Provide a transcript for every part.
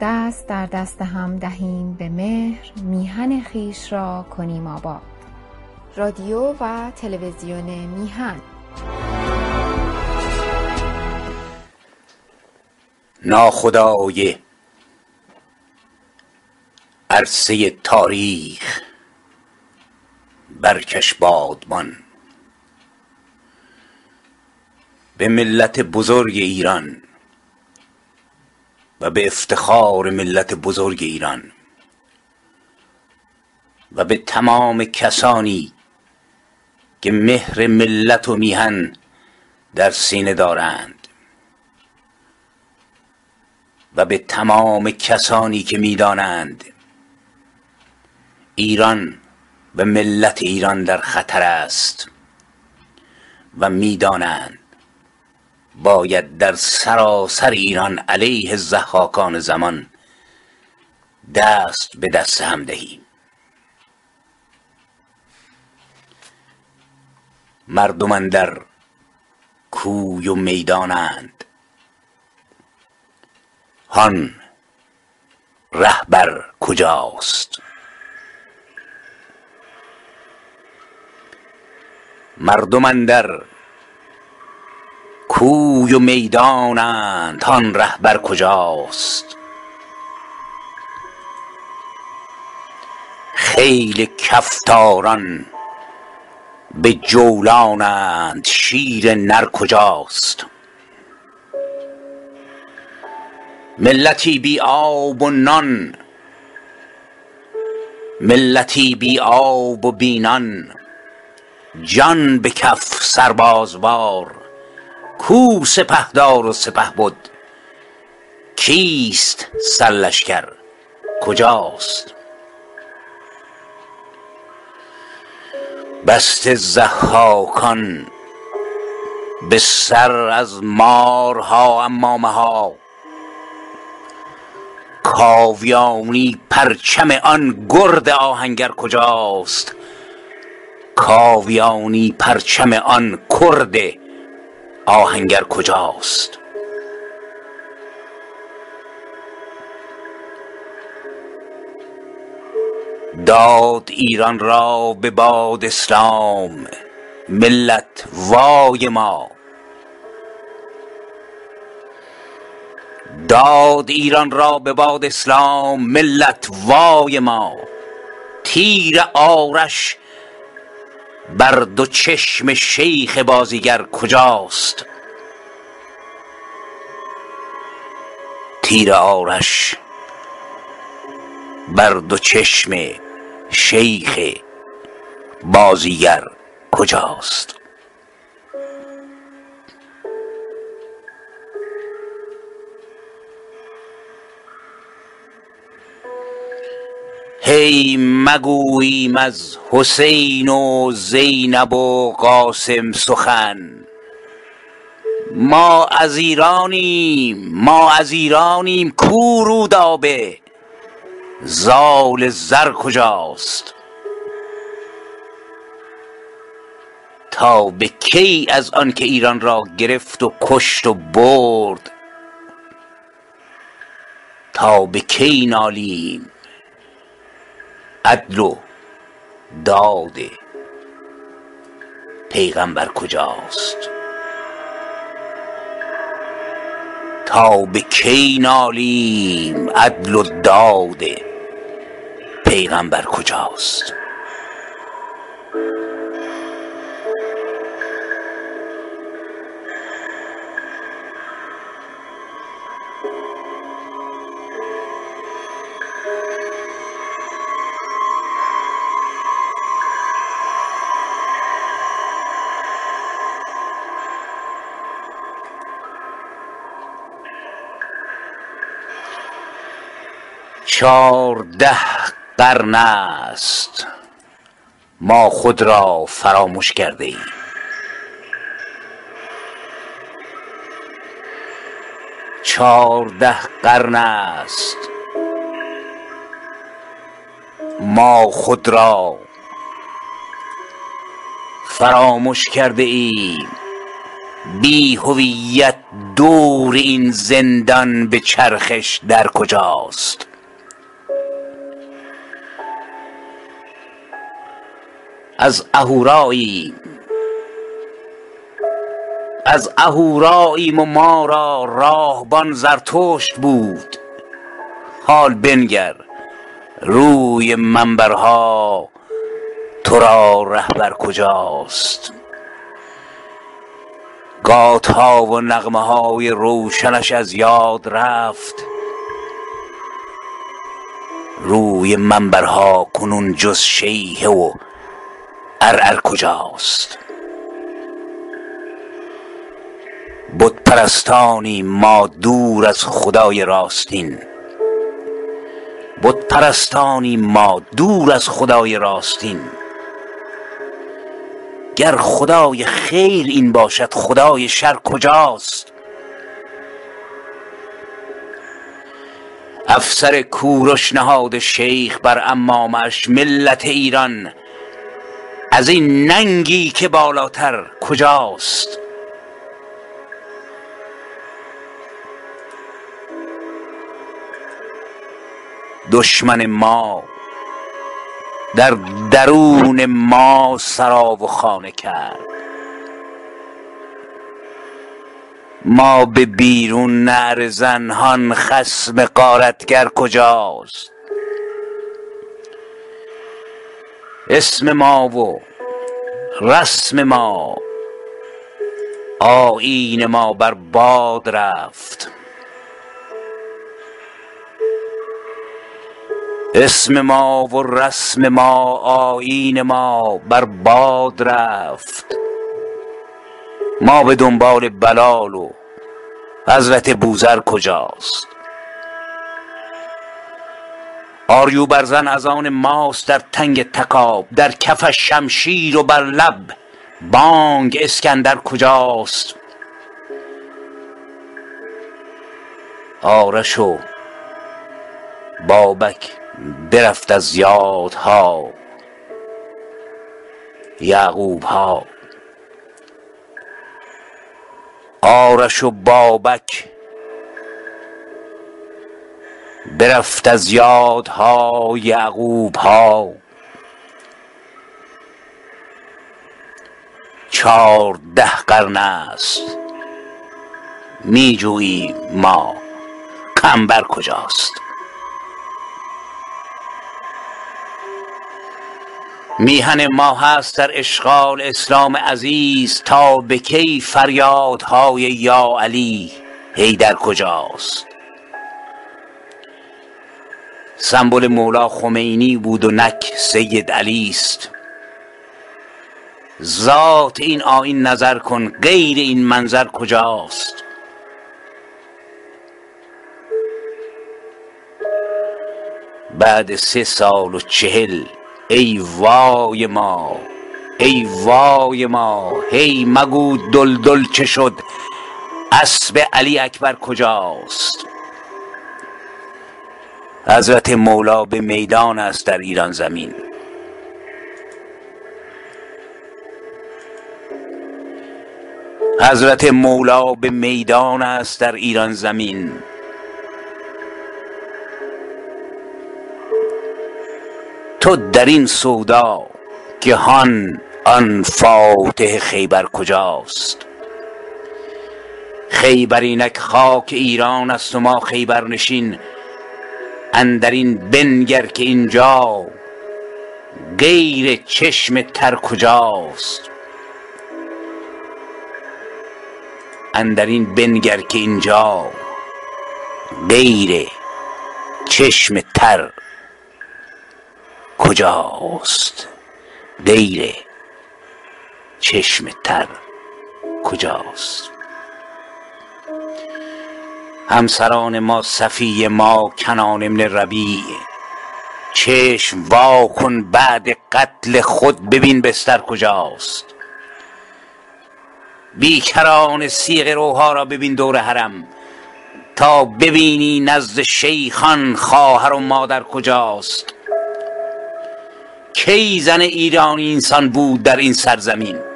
دست در دست هم دهیم به مهر میهن خویش را کنیم آباد. رادیو و تلویزیون میهن. ناخدای عرصه تاریخ برکش بادمان به ملت بزرگ ایران و به افتخار ملت بزرگ ایران و به تمام کسانی که مهر ملت و میهن در سینه دارند و به تمام کسانی که می‌دانند ایران و ملت ایران در خطر است و می‌دانند باید در سراسر ایران علیه زحاکان زمان دست به دست هم دهیم. مردم در کوی و می‌دانند. هان رهبر کجاست؟ مردم در کوی و می‌دانند هان رهبر کجاست. خیل کفتاران به جولانند شیر نر کجاست. ملتی بی آب و نان ملتی بی آب و بی نان جان به کف سربازوار کو سپهدار و سپهبد کیست سرلشکر کجاست؟ بسته ضحاکان به سر از مارها امامه ها کاویانی پرچم آن گرد آهنگر کجاست؟ کاویانی پرچم آن کرد آهنگر کجاست؟ داد ایران را به باد اسلام ملت وای ما. داد ایران را به باد اسلام ملت وای ما. تیر آرش بر دو چشم شیخ بازیگر کجاست؟ تیر آرش بر دو چشم شیخ بازیگر کجاست؟ هی مگوییم از حسین و زینب و قاسم سخن. ما از ایرانیم ما از ایرانیم کو رودابه زال زر کجاست؟ تا به کی از آنکه ایران را گرفت و کشت و برد؟ تا به کی نالیم؟ عدل و داد پیغمبر کجاست؟ تا به کی نالیم عدل و داد پیغمبر کجاست؟ چارده قرن است. ما خود را فرامش کرده ایم. چارده قرن است. ما خود را فرامش کرده ایم. بی هویت دور این زندان به چرخش در کجاست؟ از اهورایی از اهوراییم و ما را راهبان زرتشت بود. حال بنگر روی منبرها تو را رهبر کجاست؟ گاتها و نغمه های روشنش از یاد رفت. روی منبرها کنون جز شیهه و عرعر کجاست؟ بت پرستانی ما دور از خدای راستین. بت پرستانی ما دور از خدای راستین. گر خدای خیر این باشد خدای شر کجاست؟ افسر کوروش نهاده شیخ بر امامش ملت ایران. از این ننگی که بالاتر کجاست؟ دشمن ما در درون ما سرا و خانه کرد. ما به بیرون نعره زنان خصم غارتگر کجاست؟ اسم ما و رسم ما. آیین ما بر باد رفت. اسم ما و رسم ما آیین ما بر باد رفت. ما به دنبال بلال و حضرت بوذر کجاست؟ آریو برزن از آن ماست در تنگ تکاب در کفش شمشیر و بر لب؟ بانگ اسکندر کجاست؟ آرش و بابک برفت از یادها. یعقوب ها آرش و بابک برفت از یادها یعقوب ها چارده قرن است. می جوییم ما قنبر کجاست؟ میهن ما هست در اشغال اسلام عزیز تا به کی فریادهای یا علی حیدر کجاست؟ سمبل مولا خمینی بود و نک سید علی است. ذات این آیین نظر کن غیر این منظر کجاست؟ بعد سه سال و چهل ای وای ما ای وای ما هی مگو دلدل چه شد اسب علی اکبر کجاست؟ حضرت مولا به میدان است در ایران زمین. حضرت مولا به میدان است در ایران زمین. تو در این سودا که هان آن فاتح خیبر کجاست؟ خیبر اینک خاک ایران است و ما خیبر نشین اندرین بنگر که اینجا غیر چشم تر کجاست؟ اندرین بنگر که اینجا غیر چشم تر کجاست؟ غیر چشم تر کجاست؟ همسران ما صفی ما کنان ابن ربیع. چشم وا کن بعد قتل خود ببین بستر کجاست. بیکران صیغه روها را ببین دور حرم. تا ببینی نزد شیخان خواهر و مادر کجاست. کی زن ایرانی اینسان بود در این سرزمین؟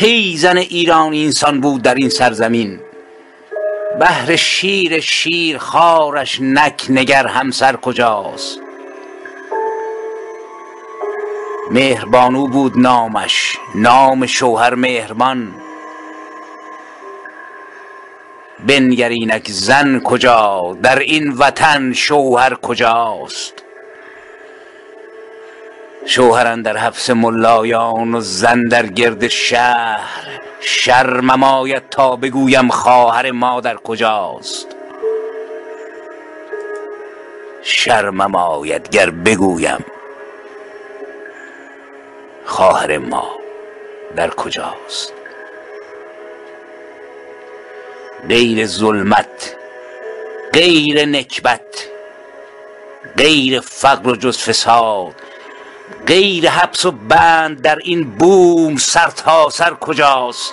کی زن ایران اینسان بود در این سرزمین؟ بهر شیر شیر خارش نک نگر همسر کجاست؟ مهربانو بود نامش نام شوهر مهربان. بنگر اینک زن کجا در این وطن شوهر کجاست؟ شوهر اندر حبس ملایان و زن در گرد شهر. شرمم آید تا بگویم خواهر مادر کجاست. شرمم آید گر بگویم خواهر ما در کجاست. غیر ظلمت غیر نکبت غیر فقر و جز فساد غیر حبس و بند در این بوم سر تا سر کجاست؟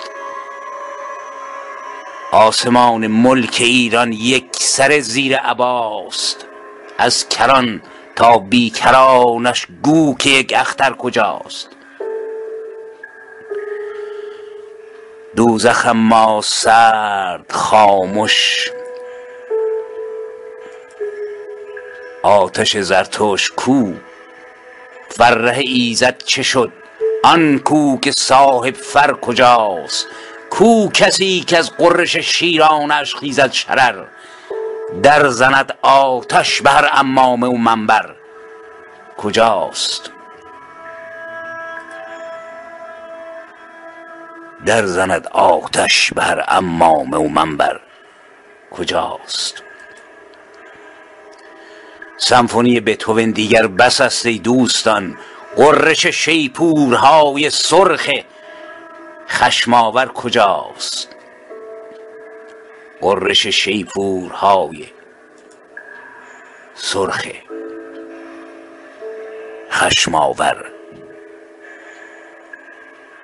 آسمان ملک ایران یک سر زیر عباست. از کران تا بیکرانش گو که یک اختر کجاست؟ دوزخ ما سرد خامش. آتش زرتوش کو فره ایزد چه شد؟ آن کو که صاحب فر کجاست؟ کو کسی که از قرش شیرانش خیزد شرر؟ در زند آتش بر امامه و منبر. کجاست؟ در زند آتش بر امامه و منبر. کجاست؟ سمفونی بتوون دیگر بس است ای دوستان. غرش شیپورهای سرخ خشمآور کجاست؟ غرش شیپورهای سرخ خشمآور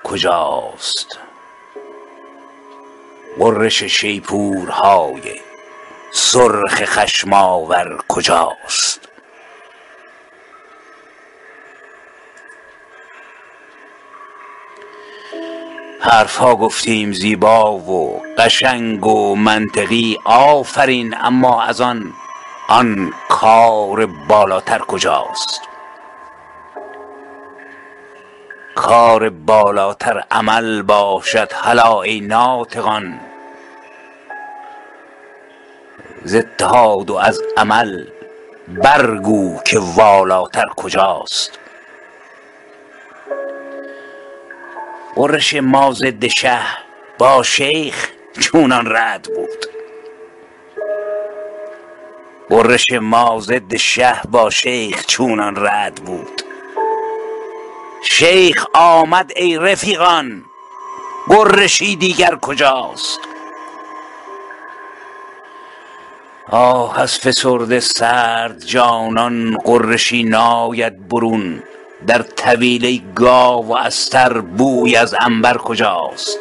کجاست؟ غرش شیپورهای سرخ خشمآور کجاست؟ حرفها گفتیم زیبا و قشنگ و منطقی آفرین اما از آن آن کار بالاتر کجاست؟ کار بالاتر عمل باشد هلا ای ناطقان! ز اتحاد و از عمل برگو که والاتر کجاست. غرش ما ضد شه با شیخ چونان رد بود. غرش ما ضد شه با شیخ چونان رد بود. شیخ آمد ای رفیقان غرشی دیگر کجاست؟ آه از فسرده سرد جانان غرشی ناید برون. در طویله گاو و استر بوی از عنبر کجاست؟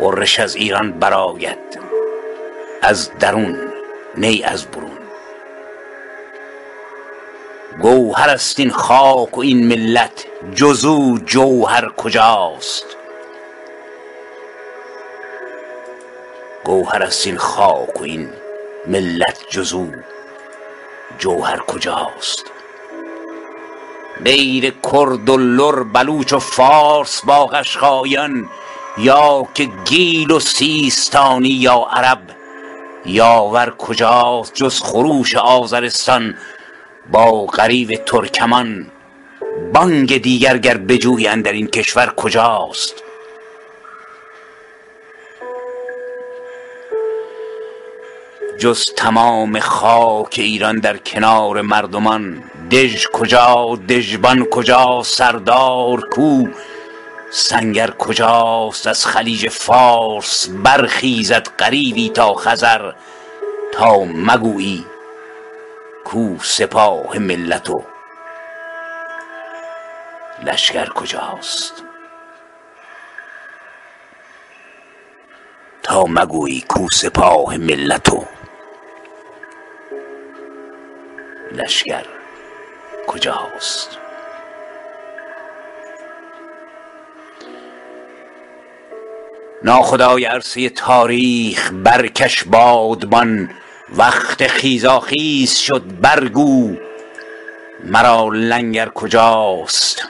غرش از ایران برآید از درون نی از برون. گوهر است این خاک و این ملت جز او جوهر کجاست؟ گوهر است این خاک و این ملت جز او. جوهر کجاست؟ غیر کرد و لر بلوچ و فارس با قشقاییان یا که گیل و سیستانی یا عرب. یاور کجاست جز خروش آذرستان با غریو ترکمان؟ بانگ دیگر گر اندر این کشور کجاست؟ جز تمام خاک ایران در کنار مردمان. دژ کجا دژبان کجا سردار کو. سنگر کجاست از خلیج فارس برخیزد غریوی تا خزر. تا مگویی کو سپاه ملت و لشکر کجاست؟ تا مگویی کو سپاه ملت و لشکر کجاست؟ ناخدای عرصه تاریخ برکش بادبان وقت خیزاخیز شد برگو. مرا لنگر کجاست؟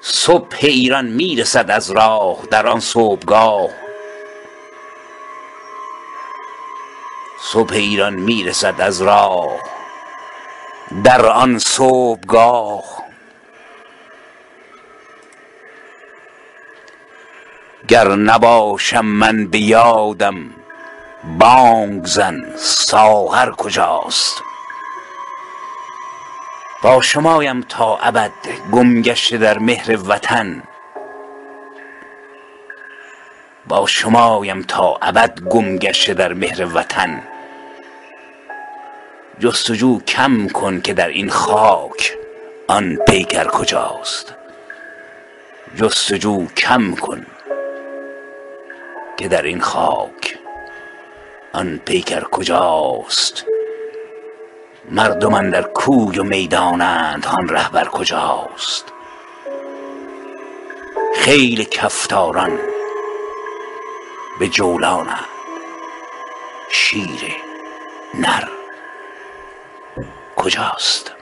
صبح ایران می‌رسد از راه در آن صبحگاه. صبح ایران می‌رسد از راه. در آن صبحگاه. گر نباشم من به یادم بانگ زن ساغر کجاست؟ با شمایم تا ابد گم گشته در مهر وطن. با شمایم تا ابد گم گشته در مهر وطن. جستجو کم کن که در این خاک آن پیکر کجاست. جستجو کم کن که در این خاک آن پیکر کجاست. مردم در کوی و می‌دانند آن رهبر کجاست. خیل کفتاران به جولانند شیر نر. کجاست؟